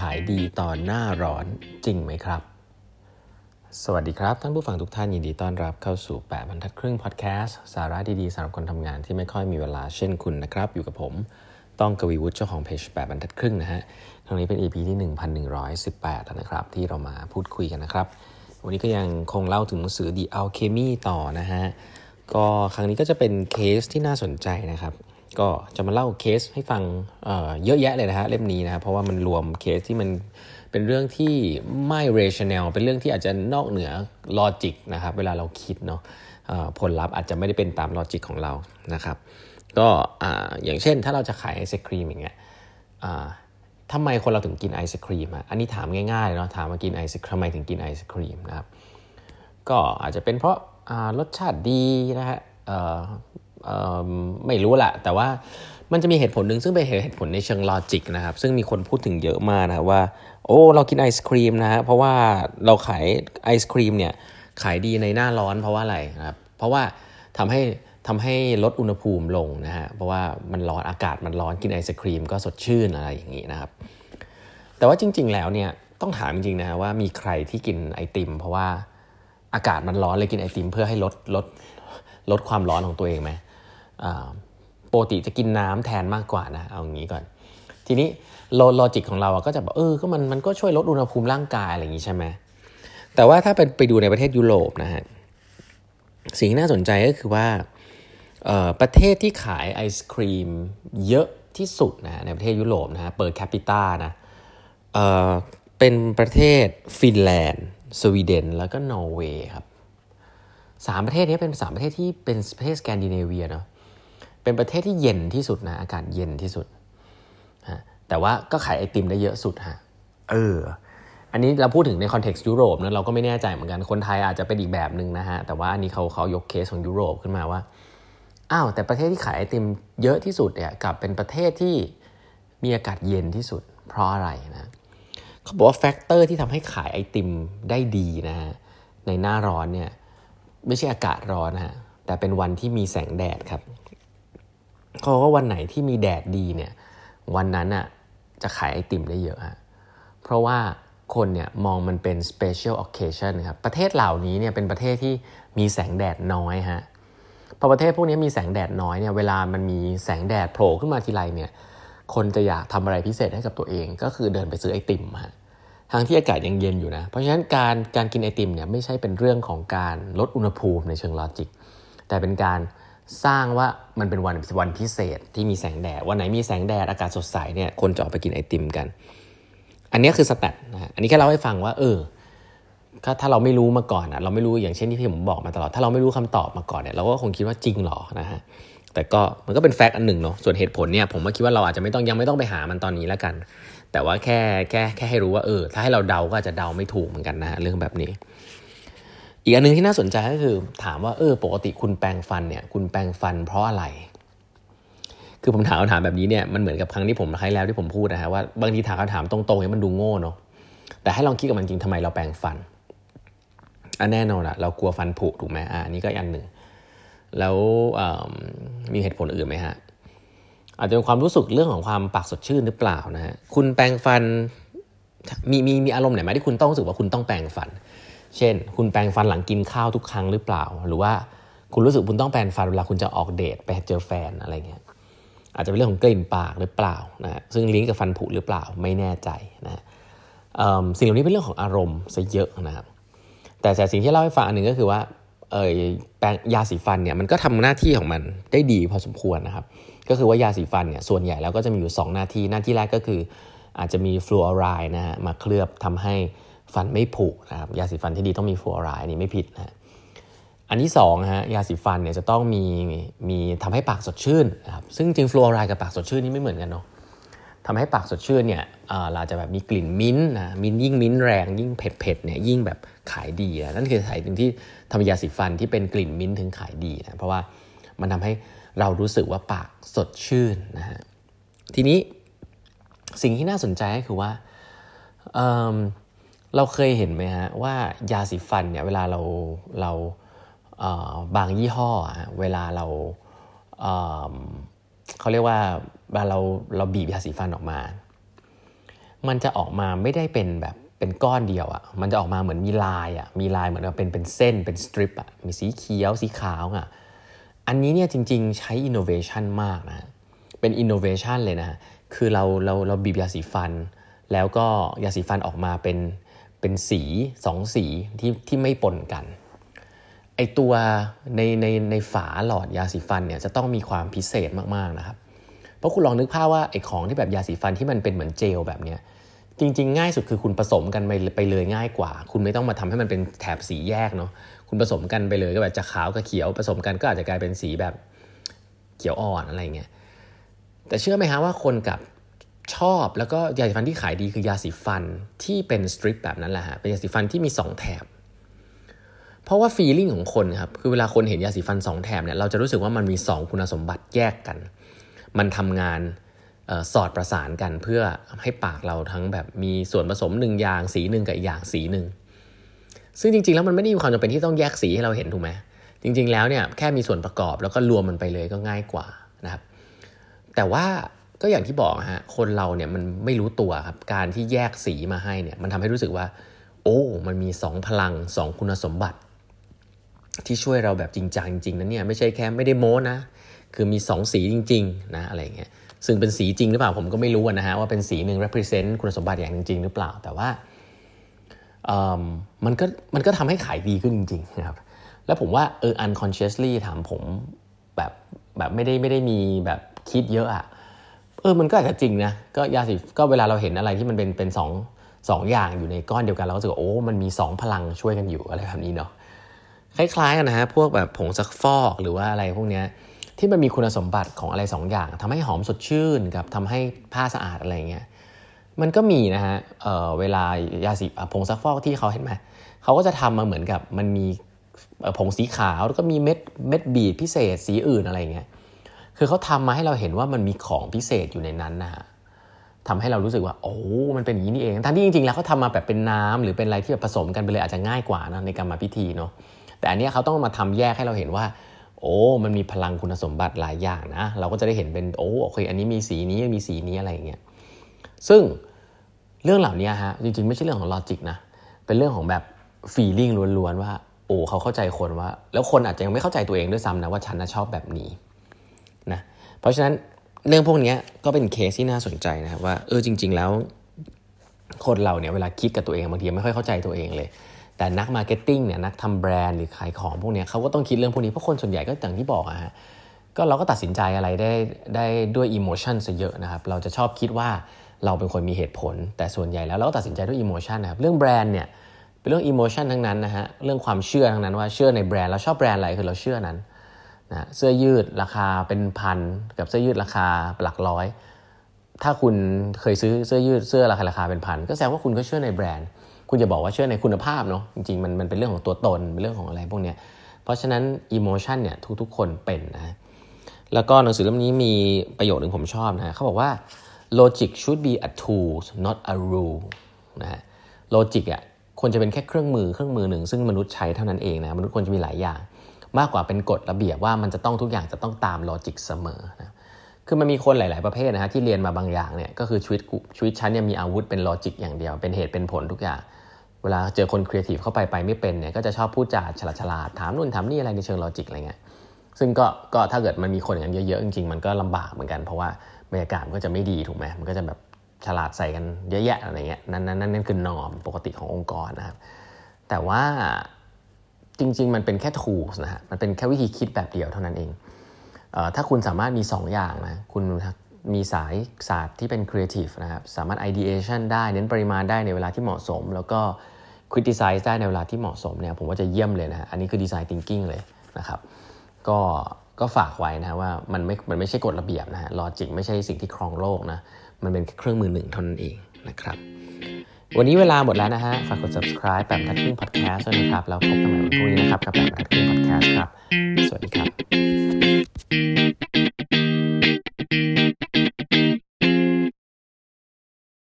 ขายดีตอนหน้าร้อนจริงไหมครับ สวัสดีครับ ท่านผู้ฟังทุกท่านยินดีต้อนรับเข้าสู่ 8 บรรทัดครึ่งพอดแคสต์สาระดีๆสำหรับคนทำงานที่ไม่ค่อยมีเวลาเช่นคุณนะครับ อยู่กับผมต้องกวีวุฒิเจ้าของเพจ 8 บรรทัดครึ่งนะฮะครั้งนี้เป็น EP ที่ 1118 แล้วนะครับ ที่เรามาพูดคุยกันนะครับ วันนี้ก็ยังคงเล่าถึงหนังสือ The Alchemy ต่อนะฮะก็ครั้งนี้ก็จะเป็นเคสที่น่าสนใจนะครับ ก็จะมาเล่าเคสให้ฟังเยอะแยะเลยนะฮะเล่มนี้นะครับเพราะว่ามันรวมเคสที่มันเป็นเรื่องที่ไม่ rational เป็นเรื่องที่อาจจะนอกเหนือ logic นะครับเวลาเราคิดเนาะผลลัพธ์อาจจะไม่ได้เป็นตาม logic ของเรานะครับก็อย่างเช่นถ้าเราจะขายไอศครีมอย่างเงี้ยทำไมคนเราถึงกินไอศครีมอะอันนี้ถามง่ายๆเนาะถามมากินไอศครีมทำไมถึงกินไอศครีมนะครับก็อาจจะเป็นเพราะรสชาติดีนะฮะ ไม่รู้แหละแต่ว่ามันจะมีเหตุผลหนึ่งซึ่งเป็นเหตุผลในเชิงลอจิกนะครับ ซึ่งมีคนพูดถึงเยอะมากนะว่า โอ้เรากินไอศครีมนะฮะเพราะว่าเราขายไอศครีมเนี่ยขายดีในหน้าร้อนเพราะว่าอะไรนะครับ เพราะว่าทำให้ทำให้ลดอุณหภูมิลงนะฮะเพราะว่ามันร้อนอากาศมันร้อนกินไอศครีมก็สดชื่นอะไรอย่างนี้นะครับ แต่ว่าจริง ๆ แล้วเนี่ยต้องถามจริงๆนะว่ามีใครที่กินไอติม เพราะว่าอากาศมันร้อนเลยกินไอติม เพื่อให้ลดลดลดความร้อนของตัวเองไหม ปกติจะกินน้ำแทนมากกว่านะเอาอย่างนี้ก่อน ทีนี้โลจิกของเราก็จะบอกเออก็มันมันก็ช่วยลดอุณหภูมิร่างกายอะไรอย่างนี้ใช่ไหมแต่ว่าถ้าเป็นไปดูในประเทศยุโรปนะฮะสิ่งที่น่าสนใจก็คือว่าประเทศที่ขายไอศครีมเยอะที่สุดนะในประเทศยุโรปนะฮะเปิดแคปิตานะเป็นประเทศฟินแลนด์สวีเดน แล้วก็นอร์เวย์ครับสามประเทศนี้เป็นสามประเทศที่เป็นประเทศสแกนดิเนเวียเนาะ เป็นประเทศที่เย็นที่สุดนะอากาศเย็นที่สุดฮะแต่ว่าก็ขายไอติมได้เยอะสุดฮะเอออันนี้เราพูดถึงใน context ยุโรปนะเราก็ไม่แน่ใจเหมือนกันคนไทยอาจจะเป็นอีกแบบหนึ่งนะฮะแต่ว่าอันนี้เขาเขายกเคสของยุโรปขึ้นมาว่าอ้าวแต่ประเทศที่ขายไอติมเยอะที่สุดเนี่ยกลับเป็นประเทศที่มีอากาศเย็นที่สุด เพราะอะไรนะเขาบอกว่า factor ที่ทำให้ขายไอติมได้ดีนะฮะในหน้าร้อนเนี่ยไม่ใช่อากาศร้อนฮะแต่เป็นวันที่มีแสงแดดครับ เขาบอกว่าวันไหนที่มีแดดดีเนี่ยวันนั้นอะจะขายไอติมได้เยอะฮะเพราะว่าคนเนี่ยมองมันเป็น special occasion ครับประเทศเหล่านี้เนี่ยเป็นประเทศที่มีแสงแดดน้อยฮะพอประเทศพวกนี้มีแสงแดดน้อยเนี่ยเวลามันมีแสงแดดโผล่ขึ้นมาทีไรเนี่ยคนจะอยากทำอะไรพิเศษให้กับตัวเอง ก็คือเดินไปซื้อไอติมฮะทางที่อากาศยังเย็นอยู่นะ เพราะฉะนั้นการการกินไอติมเนี่ยไม่ใช่เป็นเรื่องของการลดอุณหภูมิในเชิงลอจิก แต่เป็นการ สร้างว่ามันเป็นวันวันพิเศษที่มีแสงแดด วันไหนมีแสงแดดอากาศสดใสเนี่ยคนจะออกไปกินไอติมกัน อันนี้คือสแตทนะอันนี้แค่เล่าให้ฟังว่า เออถ้าเราไม่รู้มาก่อนอะเราไม่รู้อย่างเช่นที่ผมบอกมาตลอดถ้าเราไม่รู้คำตอบมาก่อนเนี่ยเราก็คงคิดว่าจริงหรอนะฮะแต่ก็มันก็เป็นแฟกต์อันหนึ่งเนาะส่วนเหตุผลเนี่ยผมก็คิดว่าเราอาจจะไม่ต้องยังไม่ต้องไปหามันตอนนี้แล้วกัน แต่ว่าแค่แค่แค่ให้รู้ว่าเออถ้าให้เราเดาก็อาจจะเดาไม่ถูกเหมือนกันนะเรื่องแบบนี้ อีกอันนึงที่น่าสนใจก็คือถามว่าเออปกติคุณแปรงฟันเนี่ยคุณแปรงฟันเพราะอะไร คือผมถามคำถามแบบนี้เนี่ยมันเหมือนกับครั้งที่ผมให้แล้วที่ผมพูดนะฮะว่าบางทีถามคำถามตรงๆเนี่ยมันดูโง่เนาะแต่ให้ลองคิดกับมันจริงทำไมเราแปรงฟันอันแน่นอนละเรากลัวฟันผุถูกไหมอ่านี่ก็อันหนึ่งแล้วมีเหตุผลอื่นไหมฮะอาจจะเป็นความรู้สึกเรื่องของความปากสดชื่นหรือเปล่านะฮะคุณแปรงฟันมีมีมีอารมณ์ไหนไหมที่คุณต้องรู้สึกว่าคุณต้องแปรงฟัน เช่น คุณแปรงฟันหลังกินข้าวทุกครั้งหรือเปล่า หรือว่าคุณรู้สึกคุณต้องแปรงฟันเวลาคุณจะออกเดทไปเจอแฟนอะไรเงี้ยอาจจะเป็นเรื่องของกลิ่นปากหรือเปล่านะซึ่งลิงก์กับฟันผุหรือเปล่าไม่แน่ใจนะสิ่งเหล่านี้เป็นเรื่องของอารมณ์ซะเยอะนะครับแต่แต่สิ่งที่เล่าให้ฟังอันหนึ่งก็คือว่าเออแปรงยาสีฟันเนี่ยมันก็ทำหน้าที่ของมันได้ดีพอสมควรนะครับ ก็คือว่ายาสีฟันเนี่ยส่วนใหญ่แล้วก็จะมีอยู่ 2 หน้าที่หน้าที่แรกก็คือ อาจจะมีฟลูออไรด์นะฮะมาเคลือบทำให้ ฟันไม่ผุนะครับยาสีฟันที่ดีต้องมีฟลูออไรด์นี่ไม่ผิดนะอันที่2ฮะยาสีฟันเนี่ยจะต้องมีมีทำให้ปากสดชื่นนะครับซึ่งจริงฟลูออไรด์กับปากสดชื่นนี่ไม่เหมือนกันเนาะทำให้ปากสดชื่นเนี่ยเราจะแบบมีกลิ่นมิ้นนะมิ้นยิ่งมิ้นแรงยิ่งเผ็ดเผ็ดเนี่ยยิ่งแบบขายดีนะนั่นคือสายหนึ่งที่ทำยาสีฟันที่เป็นกลิ่นมิ้นถึงขายดีนะเพราะว่ามันทำให้เรารู้สึกว่าปากสดชื่นนะฮะทีนี้สิ่งที่น่าสนใจก็คือว่า เราเคยเห็นไหมฮะว่ายาสีฟันเนี่ยเวลาเราเราบางยี่ห้อเวลาเราเขาเรียกว่าเวลาเราเราบีบยาสีฟันออกมา มันจะออกมาไม่ได้เป็นแบบเป็นก้อนเดียวอะ่ะ มันจะออกมาเหมือนมีลายอะ่ะ มีลายเหมือนเป็นเป็นเส้นเป็น strip อะ่ะ มีสีเขียวสีขาวอะ่ะ อันนี้เนี่ยจริง ๆ ใช้อินโนเวชันมากนะ เป็นอินโนเวชันเลยนะ คือเราเราเราบีบยาสีฟัน แล้วก็ยาสีฟันออกมาเป็น เป็นสีสองสีที่ที่ไม่ปนกันไอตัวในในในฝาหลอดยาสีฟันเนี่ยจะต้องมีความพิเศษมากๆนะครับ เพราะคุณลองนึกภาพว่าไอของที่แบบยาสีฟันที่มันเป็นเหมือนเจลแบบเนี้ยจริงๆ ง่ายสุดคือคุณผสมกันไปไปเลยง่ายกว่า คุณไม่ต้องมาทำให้มันเป็นแถบสีแยกเนาะคุณผสมกันไปเลยก็แบบจะขาวกับเขียวผสมกันก็อาจจะกลายเป็นสีแบบเขียวอ่อนอะไรเงี้ยแต่เชื่อไหมฮะว่าคนกับ ชอบแล้วก็ยาสีฟันที่ขายดีคือยาสีฟันที่เป็นสตริปแบบนั้นแหละฮะเป็นยาสีฟันที่มี 2 แถบ เพราะว่าฟีลิ่งของคนครับคือเวลาคนเห็นยาสีฟัน 2 แถบเนี่ยเราจะรู้สึกว่ามันมี 2 คุณสมบัติแยกกัน มันทำงานสอดประสานกันเพื่อให้ปากเราทั้งแบบมีส่วนผสมหนึ่งอย่างสีหนึ่งกับอีกอย่างสีหนึ่งซึ่งจริงๆแล้วมันไม่ได้มีความจำเป็นที่ต้องแยกสีให้เราเห็นถูกไหมจริง ๆ แล้วเนี่ยแค่มีส่วนประกอบแล้วก็รวมมันไปเลยก็ง่ายกว่านะครับแต่ว่า ก็อย่างที่บอกฮะคนเราเนี่ยมันไม่รู้ตัวครับการที่แยกสีมาให้เนี่ยมันทำให้รู้สึกว่า โอ้ มันมี 2 พลัง 2 คุณสมบัติ ที่ช่วยเราแบบจริงจังจริงๆนะเนี่ยไม่ใช่แค่ไม่ได้โม้นะ คือมี 2 สีจริง ๆ นะอะไรเงี้ยซึ่งเป็นสีจริงหรือเปล่าผมก็ไม่รู้นะฮะว่าเป็นสีหนึ่ง represent คุณสมบัติอย่างจริงหรือเปล่า แต่ว่ามันก็มันก็ทำให้ขายดีขึ้นจริงๆนะครับแล้วผมว่าเออ unconsciously ถามผมแบบแบบไม่ได้ไม่ได้มีแบบคิดเยอะอะ เออมันก็อาจจะจริงนะก็ยาสีก็เวลาเราเห็นอะไรที่มันเป็นเป็นสองสองอย่างอยู่ในก้อนเดียวกันเราก็รู้สึกโอ้มันมีสองพลังช่วยกันอยู่อะไรแบบนี้เนาะคล้ายๆกันนะฮะพวกแบบผงซักฟอกหรือว่าอะไรพวกเนี้ยที่มันมีคุณสมบัติของอะไร 2ออย่างทำให้หอมสดชื่นกับทำให้ผ้าสะอาดอะไรเงี้ยมันก็มีนะฮะเเวลายาสีผงซักฟอกที่เขาเห็นไหมเขาก็จะทำมาเหมือนกับมันมีผงสีขาวแล้วก็มีเม็ดเม็ดบีดพิเศษสีอื่นอะไรเงี้ย คือเขาทำมาให้เราเห็นว่ามันมีของพิเศษอยู่ในนั้นนะฮะทำให้เรารู้สึกว่า โอ้ มันเป็นอย่างนี้นี่เอง ทั้งที่จริงๆ แล้วเขาทามาแบบเป็นน้ำหรือเป็นอะไรที่แบบผสมกันไปเลยอาจจะง่ายกว่านะในกรรมาพิธีเนาะ แต่อันนี้เขาต้องมาทำแยกให้เราเห็นว่า โอ้ มันมีพลังคุณสมบัติหลายอย่างนะ เราก็จะได้เห็นเป็น โอ้ โอเค อันนี้มีสีนี้ มีสีนี้อะไรอย่างเงี้ย ซึ่งเรื่องเหล่านี้ฮะ จริงๆ ไม่ใช่เรื่องของ logic นะ เป็นเรื่องของแบบ feeling ล้วนๆว่า โอ้ เขาเข้าใจคนว่า แล้วคนอาจจะยังไม่เข้าใจตัวเองด้วยซ้ำนะว่าฉันนะชอบแบบนี้ เพราะฉะนั้นเรื่องพวกนี้ก็เป็นเคสที่น่าสนใจนะครับว่าเออจริง ๆ แล้วคนเราเนี่ยเวลาคิดกับตัวเองบางทีไม่ค่อยเข้าใจตัวเองเลย แต่นัก marketing เนี่ยนักทำแบรนด์หรือขายของพวกนี้เขาก็ต้องคิดเรื่องพวกนี้เพราะคนส่วนใหญ่ก็อย่างที่บอกอะฮะก็เราก็ตัดสินใจอะไรได้ได้ด้วย emotion ซะเยอะนะครับเราจะชอบคิดว่าเราเป็นคนมีเหตุผล แต่ส่วนใหญ่แล้วเราก็ตัดสินใจด้วย emotion นะครับเรื่องแบรนด์เนี่ยเป็นเรื่อง emotion ทั้งนั้นนะฮะเรื่องความเชื่อทั้งนั้นว่าเชื่อในแบรนด์เราชอบแบรนด์อะไรคือเราเชื่อนั้น นะเสื้อยืดราคาเป็นพันกับเสื้อยืดราคาหลักร้อย ถ้าคุณเคยซื้อเสื้อยืดเสื้อราคาราคาเป็นพันก็แสดงว่าคุณก็เชื่อในแบรนด์ คุณจะบอกว่าเชื่อในคุณภาพเนาะจริงๆมันมันเป็นเรื่องของตัวตนเป็นเรื่องของอะไรพวกนี้เพราะฉะนั้น emotion เนี่ยทุกๆคนเป็นนะแล้วก็หนังสือเล่มนี้มีประโยชน์หนึ่งผมชอบนะเขาบอกว่า logic should be a tool not a rule นะฮะ logic อะควรจะเป็นแค่เครื่องมือเครื่องมือหนึ่งซึ่งมนุษย์ใช้เท่านั้นเองนะมนุษย์ควรจะมีหลายอย่าง มากกว่าเป็นกฎระเบียบว่ามันจะต้องทุกอย่างจะต้องตาม logic เสมอนะคือมันมีคนหลาย ๆ ประเภทนะฮะที่เรียนมาบางอย่างเนี่ยก็คือชีวิตชีวิตฉันเนี่ยมีอาวุธเป็น logic อย่างเดียว เป็นเหตุเป็นผลทุกอย่าง เวลาเจอคนครีเอทีฟเข้าไปไปไม่เป็นเนี่ยก็จะชอบพูดจาฉลาดฉลาดถามนู่นถามนี่อะไรในเชิง logic อะไรเงี้ยซึ่งก็ก็ถ้าเกิดมันมีคนอย่างนั้นเยอะ ๆ จริง ๆ มันก็ลำบากเหมือนกันเพราะว่าบรรยากาศมันก็จะไม่ดีถูกไหมมันก็จะแบบฉลาดใส่กันเยอะแยะอะไรเงี้ยนั่นนั่นนั่นคือ norm ปกติขององค์กรนะครับแต่ว่า จริง ๆ มันเป็นแค่ tools นะฮะมันเป็นแค่วิธีคิดแบบเดียวเท่านั้นเองเออถ้าคุณสามารถมี 2 อย่างนะคุณมีสายศาสตร์ที่เป็น creative นะครับสามารถ ideation ได้เน้นปริมาณได้ในเวลาที่เหมาะสม แล้วก็ criticize ได้ในเวลาที่เหมาะสมเนี่ยผมว่าจะเยี่ยมเลยนะอันนี้คือ design thinking เลยนะครับก็ก็ฝากไว้นะว่ามันไม่ มันไม่ใช่กฎระเบียบนะฮะลอจิกไม่ใช่สิ่งที่ครองโลกนะ มันเป็นเครื่องมือหนึ่งเท่านั้นเองนะครับ วันนี้เวลาหมดแล้วนะฮะ ฝากกด subscribe แบบทัดครึ่ง podcast ด้วยนะครับ แล้วพบกันใหม่วันพรุ่งนี้นะครับ กับแบบทัดครึ่ง podcast ครับ สวัสดีครับ